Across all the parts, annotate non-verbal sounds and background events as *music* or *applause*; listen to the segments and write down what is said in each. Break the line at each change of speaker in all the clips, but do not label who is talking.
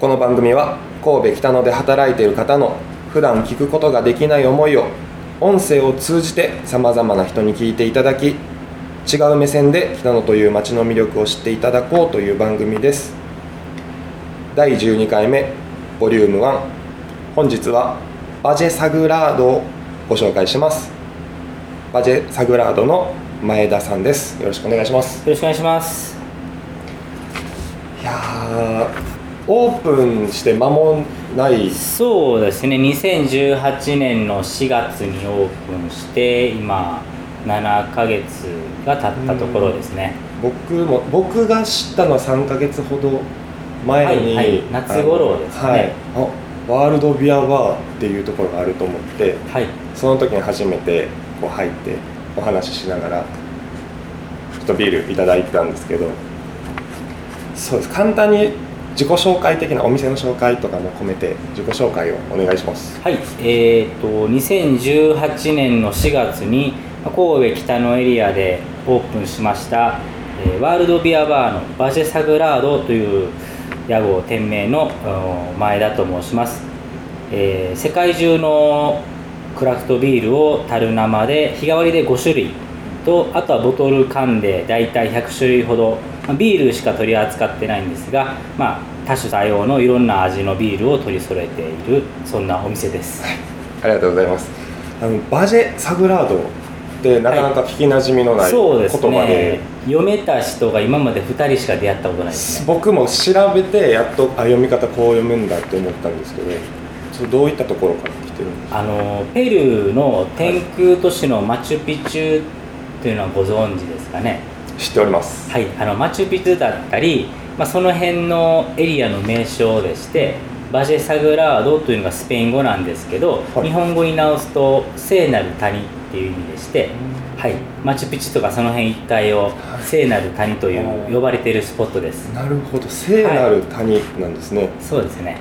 この番組は神戸北野で働いている方の普段聞くことができない思いを音声を通じてさまざまな人に聞いていただき違う目線で北野という街の魅力を知っていただこうという番組です。第12回目ボリューム1本日はバジェサグラードをご紹介します。バジェサグラードの前田さんです。よろしくお願いします。
よろしくお願いします。
いやーオープンして間もない。
そうですね。2018年の4月にオープンして今7ヶ月が経ったところですね。
僕も僕が知ったのは3ヶ月ほど前に、
はいはい。夏頃ですね。
はい。あワールドビアバーっていうところがあると思って
はい。
その時に初めてこう入ってお話ししながらちょっとビールいただいてたんですけどそうです。簡単に自己紹介的なお店の紹介とかも込めて自己紹介をお願いします。
はいえー、と2018年の4月に神戸北のエリアでオープンしました、えーワールドビアバーのバジェサグラードという屋号店名の前田と申します、えー世界中のクラフトビールを樽生で日替わりで5種類とあとはボトル缶で大体100種類ほどまあビールしか取り扱ってないんですが、まあ、多種多様のいろんな味のビールを取り揃えているそんなお店です。
ありがとうございます。あのバジェサグラードってなかなか聞きなじみのない言
そうです
葉で,、
ね読めた人が今まで2人しか出会ったことないで。すね
僕も調べてやっとあ読み方こう読むんだって思ったんですけどそれどういったところから来てるんですか？
あのペルーの天空都市のマチュピチュっていうのはご存知ですかね？
知っております。
はい、あのマチュピチュだったり、まあ、その辺のエリアの名称でしてバジェサグラードというのがスペイン語なんですけど、
はい。
日本語に直すと聖なる谷っていう意味でして、はい、マチュピチュとかその辺一帯を聖なる谷という呼ばれているスポットです。
なるほど。聖なる谷なんですね、
そうですね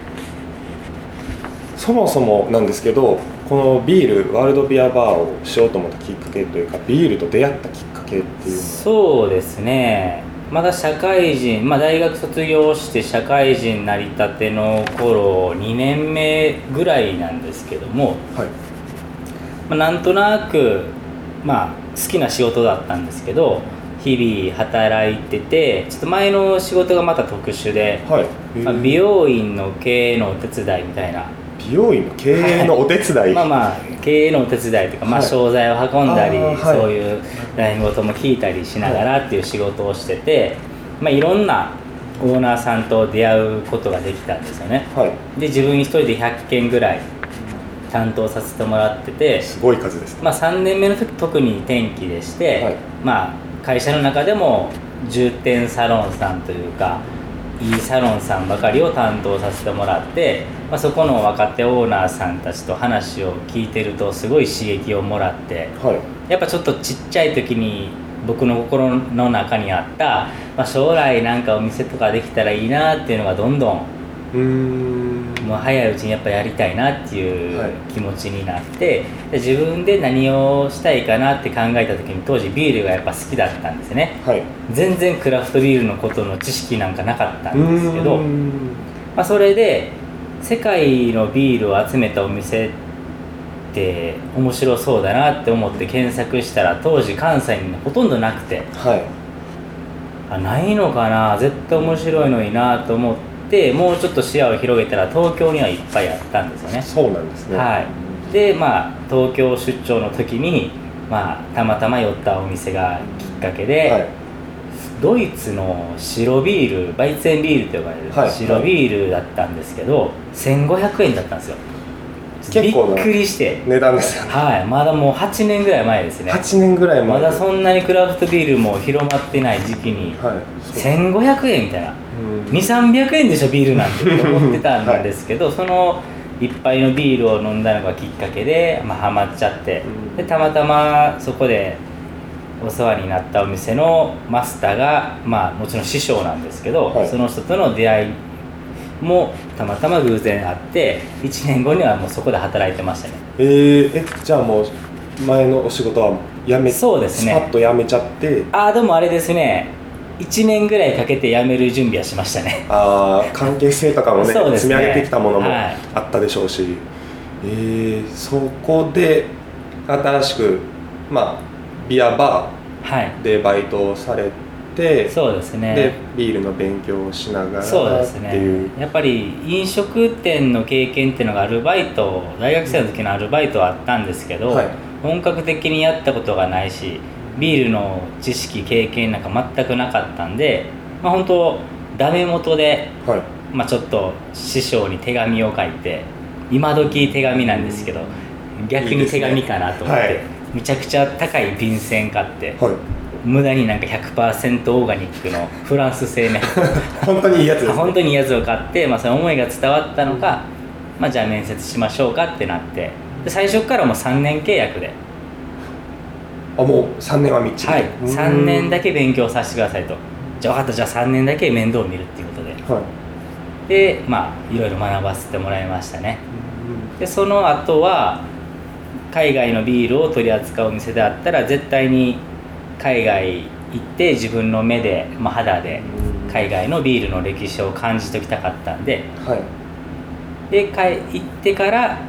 そもそもなんですけどこのビールワールドビアバーをしようと思ったきっかけというかビールと出会ったきっかけっていう
そうですね。まだ社会人、まあ、大学卒業して社会人なりたての頃2年目ぐらいなんですけども、
はい。
まあ、なんとなく、まあ、好きな仕事だったんですけど日々働いててちょっと前の仕事がまた特殊で、
はい、
まあ、美容院の経営のお手伝いみたいな
美容院の経営のお手伝い、
まあまあ経営のお手伝いとか、まあ、
はい。
商材を運んだり、
はい。
そういう悩み事も聞いたりしながらっていう仕事をしてて、まあ、いろんなオーナーさんと出会うことができたんですよね。
はい、
で自分一人で100件ぐらい担当させてもらってて、
すごい数ですね、
まあ、3年目の時特に転機でして、
はい。
まあ、会社の中でも重点サロンさんというかいいサロンさんばかりを担当させてもらって、まあ、そこの若手オーナーさんたちと話を聞いてるとすごい刺激をもらって
はい。
やっぱちょっとちっちゃい時に僕の心の中にあった、まあ、将来なんかお店とかできたらいいなっていうのがどんどんもう早いうちにやっぱやりたいなっていう
はい
気持ちになって、で自分で何をしたいかなって考えた時に当時ビールがやっぱ好きだったんですね。
はい。
全然クラフトビールのことの知識なんかなかったんですけど、まあ、それで世界のビールを集めたお店って面白そうだなって思って検索したら当時関西にほとんどなくて
はい。
あないのかな絶対面白いのになと思ってもうちょっと視野を広げたら東京にはいっぱいあったんですよね。
そうなんですね。
はい。でまあ東京出張の時にまあたまたま寄ったお店がきっかけで、
はい。
ドイツの白ビールバイツェンビールと呼ばれる
はい。
白ビールだったんですけど、1500円だったんですよ
結構な
びっくりして。
値段ですよね。
はい。まだもう8年ぐらい前ですね。
8年ぐらい前。
まだそんなにクラフトビールも広まってない時期に
はい。そう
1500円みたいな。
うん。
2300円でしょビールなんて思ってたんですけど、その一杯のビールを飲んだのがきっかけで、まあ、ハマっちゃって。
うん。
でたまたまそこでお世話になったお店のマスターが、まあ、もちろん師匠なんですけど、
はい。
その人との出会いもたまたま偶然あって1年後にはもうそこで働いてましたね。
えー、えじゃあもう前のお仕事は辞め
そうですね。
スパッと辞めちゃって？
ああでもあれですね。1年ぐらいかけて辞める準備はしましたね。
ああ関係性とかもね
ね。
積み上げてきたものも
はい。
あったでしょうし、えーそこで新しくまあビアバ
はい。
ーでバイトをされて
そうですね。
でビールの勉強をしながら
そうです
っていう。
ねやっぱり飲食店の経験っていうのがアルバイト大学生の時のアルバイトはあったんですけど、
はい。
本格的にやったことがないしビールの知識経験なんか全くなかったんで、まあ、本当ダメ元で、
はい。
まあ、ちょっと師匠に手紙を書いて今時手紙なんですけど逆に手紙かなと思って
いい。ですね
めちゃくちゃ高い便箋買って
はい
無駄になんか100%オーガニックのフランス製ね *laughs*
本当にいいやつです、ね、
本当にいいやつを買って、まあ、その思いが伝わったのか、まあ、じゃあ面接しましょうかってなって。で最初からもう3年契約で、
あもう3年はみっちり。
はい、
うん。
3年だけ勉強させてくださいと。じゃあ分かった。じゃあ3年だけ面倒見るっていうことで。
はい。
でまあいろいろ学ばせてもらいましたね。でその後は海外のビールを取り扱うお店であったら絶対に海外行って自分の目で、まあ、肌で海外のビールの歴史を感じておきたかったんで。
はい。
で帰行ってから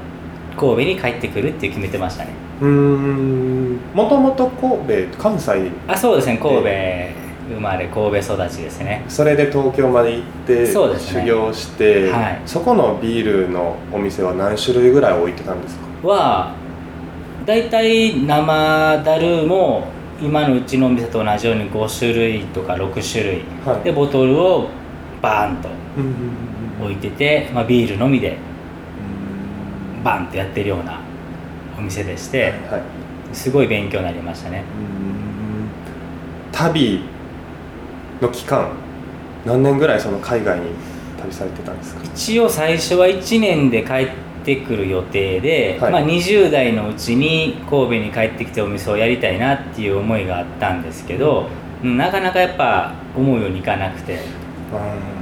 神戸に帰ってくるって決めてましたね。
うーん。もともと神戸関西？
あそうですね。神戸生まれ神戸育ちですね。
それで東京まで行って
そうですね。
修行して
はい。
そこのビールのお店は何種類ぐらい置いてたんですか？
は大体生ダルも今のうちのお店と同じように5種類とか6種類
はい。
でボトルをバーンと置いてて、まあ、ビールのみでバンとやってるようなお店でして
はい
すごい勉強になりましたね。
旅の期間何年ぐらいその海外に旅されてたんですか？
一応最初は1年で帰ってくる予定で、
はい。
まあ、20代のうちに神戸に帰ってきてお店をやりたいなっていう思いがあったんですけど、うんなかなかやっぱ思うようにいかなくて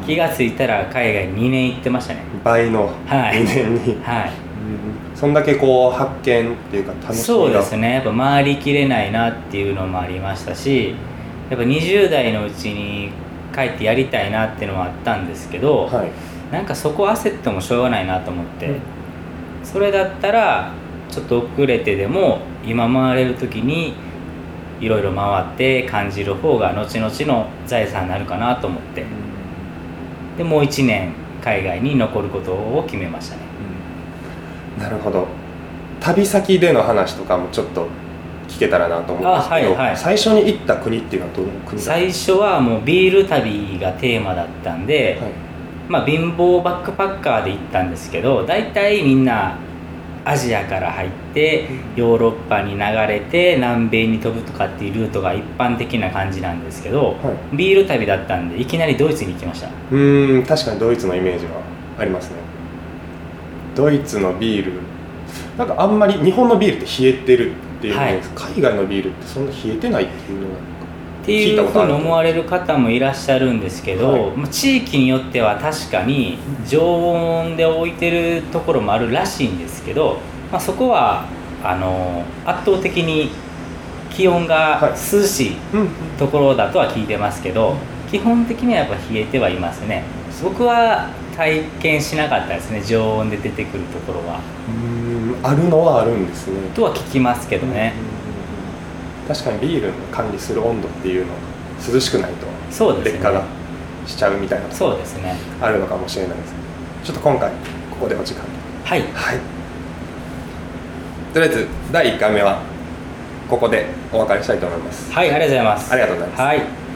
気が付いたら海外2年行ってましたね。
倍の。
はい。
2年に、
はい。
うん。そんだけこう発見っていうか楽しみ
そう
が
ですね。やっぱ回りきれないなっていうのもありましたしやっぱ20代のうちに帰ってやりたいなっていうのはあったんですけど、
はい。
なんかそこ焦ってもしょうがないなと思って、
うん
それだったらちょっと遅れてでも今回れる時にいろいろ回って感じる方が後々の財産になるかなと思って。でもう1年海外に残ることを決めましたね。
なるほど。旅先での話とかもちょっと聞けたらなと思うんですけど、
あはいはい。
最初に行った国っていうのはどの国
最
です
初はもうビール旅がテーマだったんで、
か、はい
まあ貧乏バックパッカーで行ったんですけど大体みんなアジアから入ってヨーロッパに流れて南米に飛ぶとかっていうルートが一般的な感じなんですけど、
は
ビール旅だったんでいきなりドイツに行きました。
うーん確かにドイツのイメージはありますね。ドイツのビールなんかあんまり日本のビールって冷えてるっていうイメージです、海外のビールってそんな冷えてないっていうのが
っていうふうに思われる。方もいらっしゃる。んですけど、
はい。
まあ地域によっては確かに常温で置いてるところもあるらしいんですけど、まあ、そこはあの圧倒的に気温が
はい。
涼しい
うん
ところだとは聞いてますけど基本的にはやっぱ冷えてはいますね。僕は体験しなかったですね常温で出てくるところは。
うーんあるのはあるんですね。
とは聞きますけどね、
確かにビールの管理する温度っていうのが涼しくないと劣化がしちゃうみたいな
そうですね。
あるのかもしれないです。ちょっと今回ここでお時間。
はい。
はい。とりあえず第1回目はここでお別れしたいと思います。
はいありがとうございます。
ありがとうございます。
はい